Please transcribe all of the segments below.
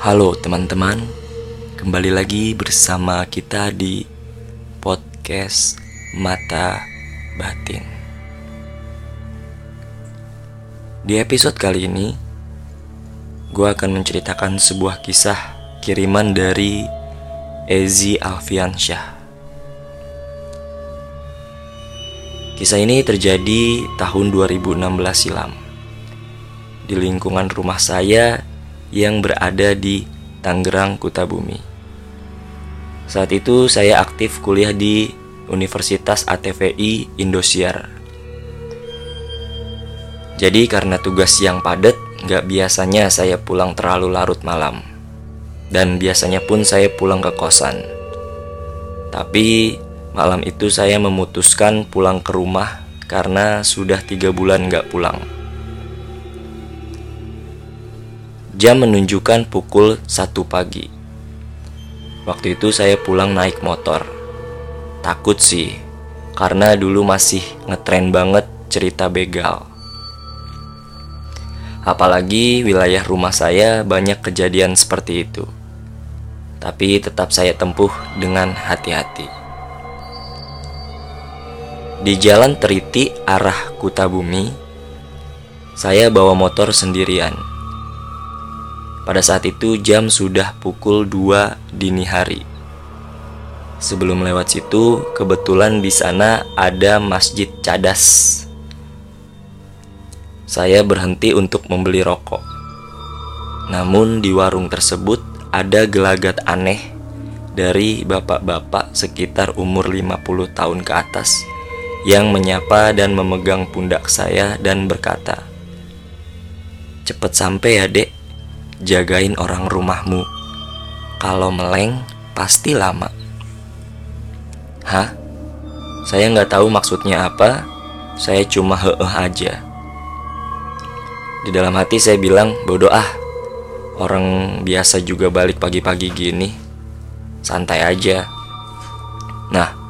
Halo teman-teman, kembali lagi bersama kita di podcast Mata Batin. Di episode kali ini, gue akan menceritakan sebuah kisah kiriman dari Ezi Alfiansyah. Kisah ini terjadi tahun 2016 silam di lingkungan rumah saya yang berada di Tangerang, Kutabumi. Saat itu saya aktif kuliah di Universitas ATVI Indosiar. Jadi karena tugas yang padat, nggak biasanya saya pulang terlalu larut malam. Dan biasanya pun saya pulang ke kosan. Tapi Malam itu saya memutuskan pulang ke rumah karena sudah tiga bulan gak pulang. Jam menunjukkan pukul satu pagi. Waktu itu saya pulang naik motor. Takut sih, karena dulu masih ngetren banget cerita begal. Apalagi wilayah rumah saya banyak kejadian seperti itu. Tapi tetap saya tempuh dengan hati-hati. Di jalan Teriti arah Kutabumi, saya bawa motor sendirian. Pada saat itu jam sudah pukul 2 dini hari. Sebelum lewat situ, kebetulan di sana ada Masjid Cadas. Saya berhenti untuk membeli rokok. Namun di warung tersebut ada gelagat aneh dari bapak-bapak sekitar umur 50 tahun ke atas yang menyapa dan memegang pundak saya dan berkata, Cepet sampai ya dek, jagain orang rumahmu. Kalau meleng, pasti lama. Hah? Saya nggak tahu maksudnya apa, saya cuma heeh aja. Di dalam hati saya bilang, bodoh ah, orang biasa juga balik pagi-pagi gini, santai aja. Nah,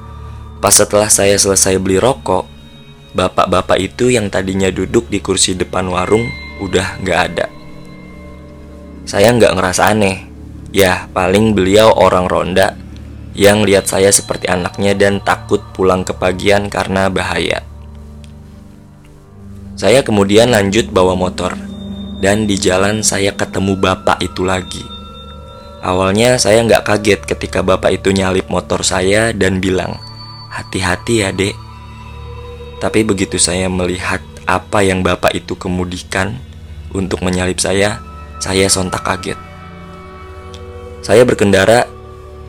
Pas setelah saya selesai beli rokok, bapak-bapak itu yang tadinya duduk di kursi depan warung udah gak ada. Saya nggak ngerasa aneh. Ya, paling beliau orang ronda yang lihat saya seperti anaknya dan takut pulang ke pagian karena bahaya. Saya kemudian lanjut bawa motor dan di jalan saya ketemu bapak itu lagi. Awalnya saya nggak kaget ketika bapak itu nyalip motor saya dan bilang, Hati-hati ya dek Tapi begitu saya melihat apa yang bapak itu kemudikan untuk menyalip saya, saya sontak kaget. Saya berkendara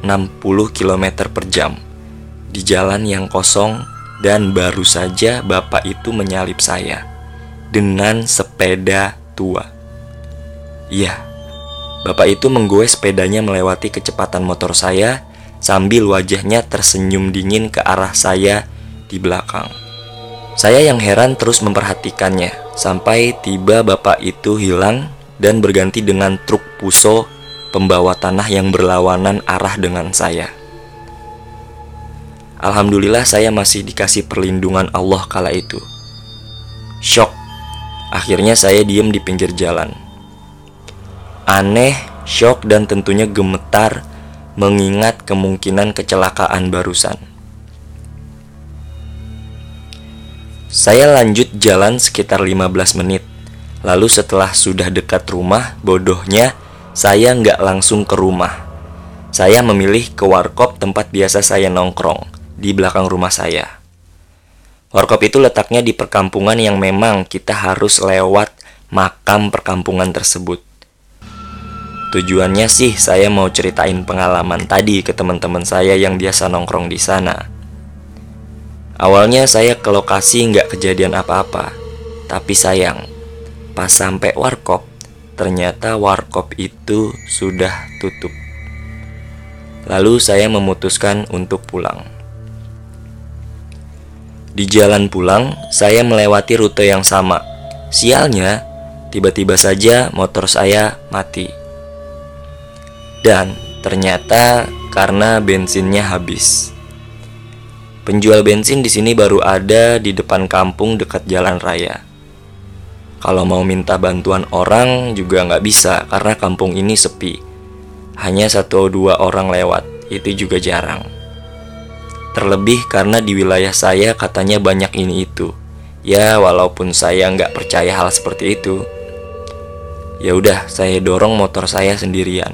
60 km per jam di jalan yang kosong dan baru saja bapak itu menyalip saya dengan sepeda tua. Iya, bapak itu menggoes sepedanya melewati kecepatan motor saya sambil wajahnya tersenyum dingin ke arah saya di belakang. Saya yang heran terus memperhatikannya sampai tiba bapak itu hilang dan berganti dengan truk puso pembawa tanah yang berlawanan arah dengan saya. Alhamdulillah saya masih dikasih perlindungan Allah kala itu. Shock. Akhirnya saya diem di pinggir jalan. Aneh, shock dan tentunya gemetar mengingat kemungkinan kecelakaan barusan. Saya lanjut jalan sekitar 15 menit. Lalu setelah sudah dekat rumah, bodohnya saya nggak langsung ke rumah. Saya memilih ke warkop tempat biasa saya nongkrong, di belakang rumah saya. Warkop itu letaknya di perkampungan yang memang kita harus lewat makam perkampungan tersebut. Tujuannya sih saya mau ceritain pengalaman tadi ke teman-teman saya yang biasa nongkrong di sana. Awalnya saya ke lokasi nggak kejadian apa-apa, tapi sayang, pas sampai warkop, ternyata warkop itu sudah tutup. Lalu saya memutuskan untuk pulang. Di jalan pulang, saya melewati rute yang sama. Sialnya, tiba-tiba saja motor saya mati. Dan ternyata karena bensinnya habis. Penjual bensin di sini baru ada di depan kampung dekat jalan raya. Kalau mau minta bantuan orang juga nggak bisa karena kampung ini sepi hanya satu dua orang lewat, itu juga jarang. Terlebih karena di wilayah saya katanya banyak ini itu. Ya, walaupun saya nggak percaya hal seperti itu, ya udah saya dorong motor saya sendirian.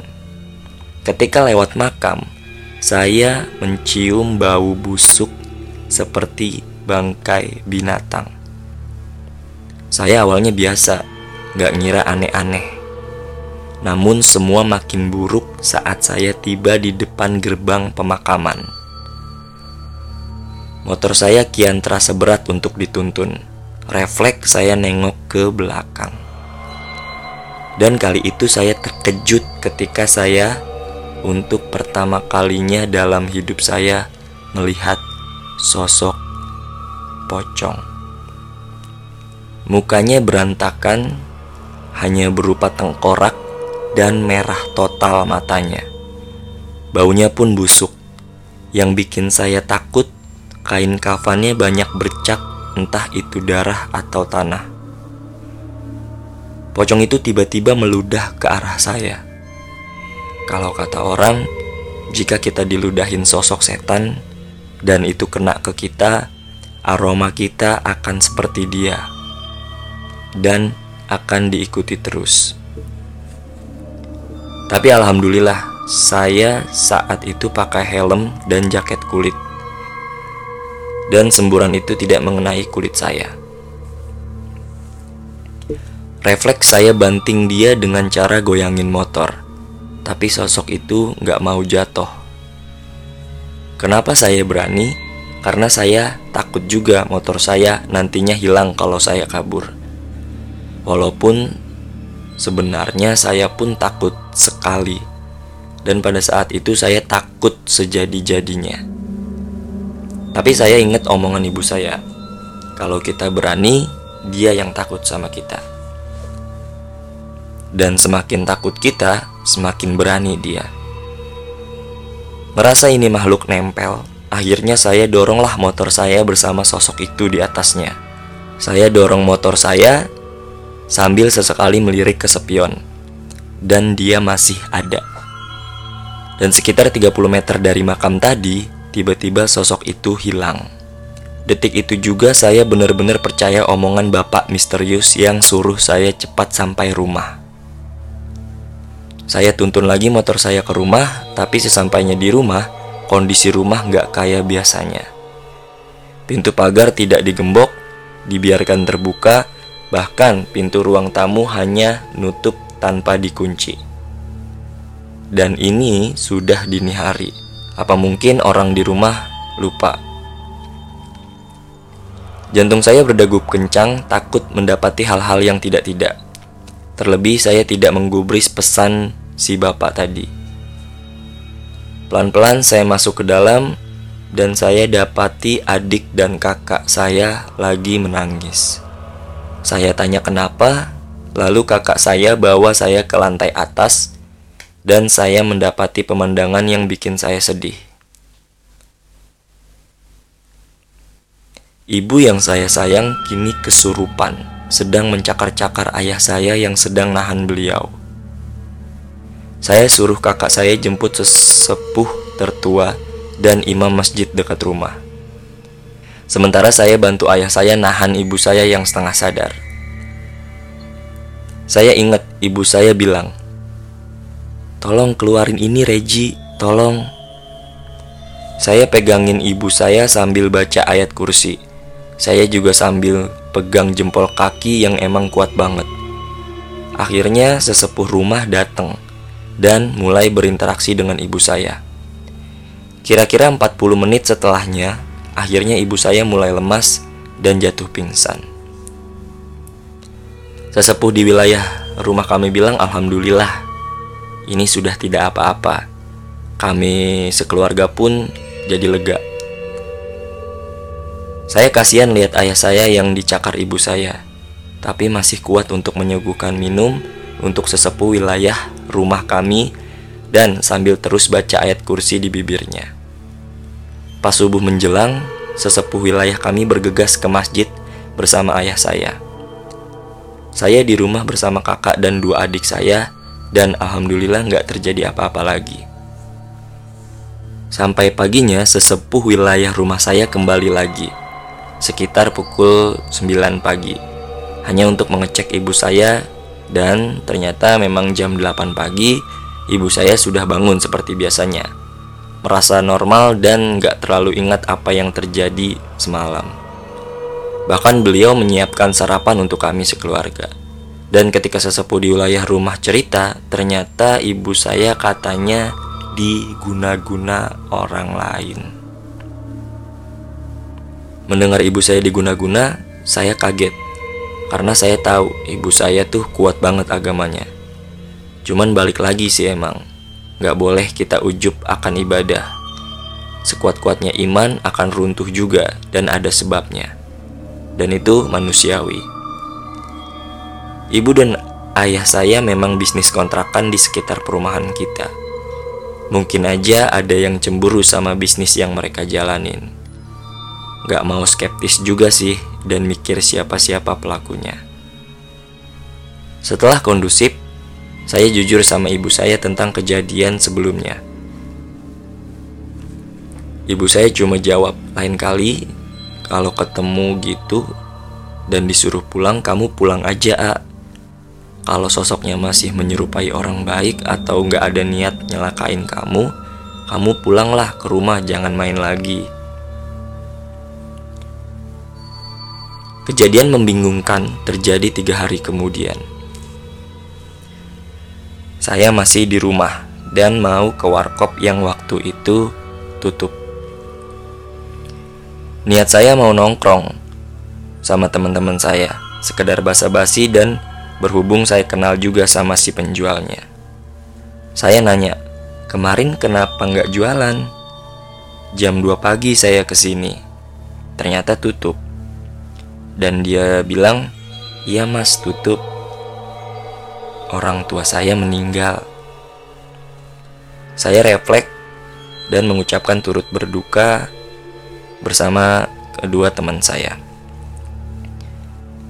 Ketika lewat makam, saya mencium bau busuk seperti bangkai binatang. Saya awalnya biasa, nggak ngira aneh-aneh. Namun semua makin buruk saat saya tiba di depan gerbang pemakaman. Motor saya kian terasa berat untuk dituntun. Refleks saya nengok ke belakang. Dan kali itu saya terkejut ketika saya untuk pertama kalinya dalam hidup saya melihat sosok pocong. Mukanya berantakan, hanya berupa tengkorak dan merah total matanya. Baunya pun busuk. Yang bikin saya takut, kain kafannya banyak bercak, entah itu darah atau tanah. Pocong itu tiba-tiba meludah ke arah saya. Kalau kata orang, jika kita diludahin sosok setan dan itu kena ke kita, aroma kita akan seperti dia. Dan akan diikuti terus. Tapi alhamdulillah, saya saat itu pakai helm dan jaket kulit. Dan semburan itu tidak mengenai kulit saya. Refleks saya banting dia dengan cara goyangin motor. Tapi sosok itu nggak mau jatuh. Kenapa saya berani? Karena saya takut juga motor saya nantinya hilang kalau saya kabur. Walaupun sebenarnya saya pun takut sekali. Dan pada saat itu saya takut sejadi-jadinya. Tapi saya ingat omongan ibu saya. Kalau kita berani, dia yang takut sama kita. Dan semakin takut kita, semakin berani dia. Merasa ini makhluk nempel, akhirnya saya doronglah motor saya bersama sosok itu di atasnya. Saya dorong motor saya sambil sesekali melirik ke spion dan dia masih ada. Dan sekitar 30 meter dari makam tadi, tiba-tiba sosok itu hilang. Detik itu juga saya benar-benar percaya omongan bapak misterius yang suruh saya cepat sampai rumah. Saya tuntun lagi motor saya ke rumah, tapi sesampainya di rumah, kondisi rumah nggak kayak biasanya. Pintu pagar tidak digembok, dibiarkan terbuka, bahkan pintu ruang tamu hanya nutup tanpa dikunci. Dan ini sudah dini hari. Apa mungkin orang di rumah lupa? Jantung saya berdegup kencang, takut mendapati hal-hal yang tidak-tidak. Terlebih saya tidak menggubris pesan si bapak tadi. Pelan-pelan saya masuk ke dalam dan saya dapati adik dan kakak saya lagi menangis. Saya tanya kenapa, Lalu kakak saya bawa saya ke lantai atas dan saya mendapati pemandangan yang bikin saya sedih. Ibu yang saya sayang kini kesurupan, sedang mencakar-cakar ayah saya yang sedang nahan beliau. Saya suruh kakak saya jemput sesepuh tertua dan imam masjid dekat rumah. Sementara saya bantu ayah saya nahan ibu saya yang setengah sadar. Saya ingat ibu saya bilang, "Tolong keluarin ini, Reji, tolong." Saya pegangin ibu saya sambil baca ayat kursi. Saya juga sambil pegang jempol kaki yang emang kuat banget. Akhirnya sesepuh rumah datang dan mulai berinteraksi dengan ibu saya. Kira-kira 40 menit setelahnya, akhirnya ibu saya mulai lemas dan jatuh pingsan. Sesepuh di wilayah rumah kami bilang alhamdulillah ini sudah tidak apa-apa. Kami sekeluarga pun jadi lega. Saya kasihan lihat ayah saya yang dicakar ibu saya, tapi masih kuat untuk menyuguhkan minum untuk sesepuh wilayah rumah kami dan sambil terus baca ayat kursi di bibirnya. Pas subuh menjelang, sesepuh wilayah kami bergegas ke masjid bersama ayah saya. Saya di rumah bersama kakak dan dua adik saya dan alhamdulillah nggak terjadi apa-apa lagi. Sampai paginya sesepuh wilayah rumah saya kembali lagi sekitar pukul 9 pagi hanya untuk mengecek ibu saya dan ternyata memang jam 8 pagi ibu saya sudah bangun seperti biasanya merasa normal dan gak terlalu ingat apa yang terjadi semalam bahkan beliau menyiapkan sarapan untuk kami sekeluarga dan ketika sesepuh di wilayah rumah cerita ternyata ibu saya katanya diguna-guna orang lain Mendengar ibu saya diguna-guna, saya kaget. Karena saya tahu ibu saya tuh kuat banget agamanya. Cuman balik lagi sih emang. Gak boleh kita ujub akan ibadah. Sekuat-kuatnya iman akan runtuh juga dan ada sebabnya. Dan itu manusiawi. Ibu dan ayah saya memang bisnis kontrakan di sekitar perumahan kita. Mungkin aja ada yang cemburu sama bisnis yang mereka jalanin. Gak mau skeptis juga sih dan mikir siapa-siapa pelakunya. Setelah kondusif, saya jujur sama ibu saya tentang kejadian sebelumnya. Ibu saya cuma jawab, lain kali kalau ketemu gitu dan disuruh pulang, kamu pulang aja, A. Kalau sosoknya masih menyerupai orang baik atau nggak ada niat nyelakain kamu, kamu pulanglah ke rumah, jangan main lagi. Kejadian membingungkan terjadi tiga hari kemudian. Saya masih di rumah dan mau ke warkop yang waktu itu tutup. Niat saya mau nongkrong sama teman-teman saya, sekedar basa-basi dan berhubung saya kenal juga sama si penjualnya. Saya nanya, kemarin kenapa nggak jualan? Jam 2 pagi saya ke sini, ternyata tutup dan dia bilang, "Iya, Mas, tutup. Orang tua saya meninggal." Saya refleks dan mengucapkan turut berduka bersama kedua teman saya.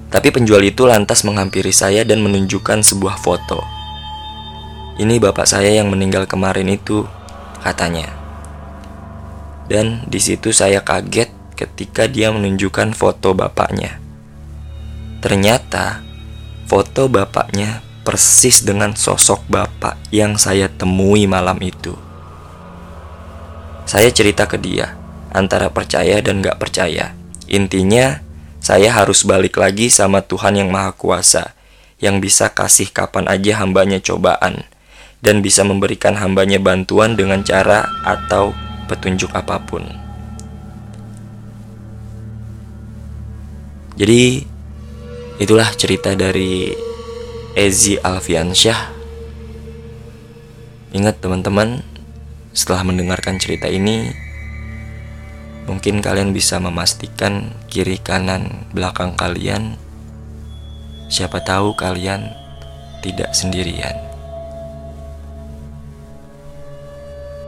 Tapi penjual itu lantas menghampiri saya dan menunjukkan sebuah foto. Ini bapak saya yang meninggal kemarin itu, katanya. Dan di situ saya kaget ketika dia menunjukkan foto bapaknya. Ternyata foto bapaknya persis dengan sosok bapak yang saya temui malam itu. Saya cerita ke dia, antara percaya dan gak percaya. Intinya, saya harus balik lagi sama Tuhan yang Maha Kuasa, yang bisa kasih kapan aja hambanya cobaan, dan bisa memberikan hambanya bantuan dengan cara atau petunjuk apa pun. Jadi itulah cerita dari Ezi Alfiansyah. Ingat teman-teman, setelah mendengarkan cerita ini, mungkin kalian bisa memastikan kiri kanan belakang kalian. Siapa tahu kalian tidak sendirian.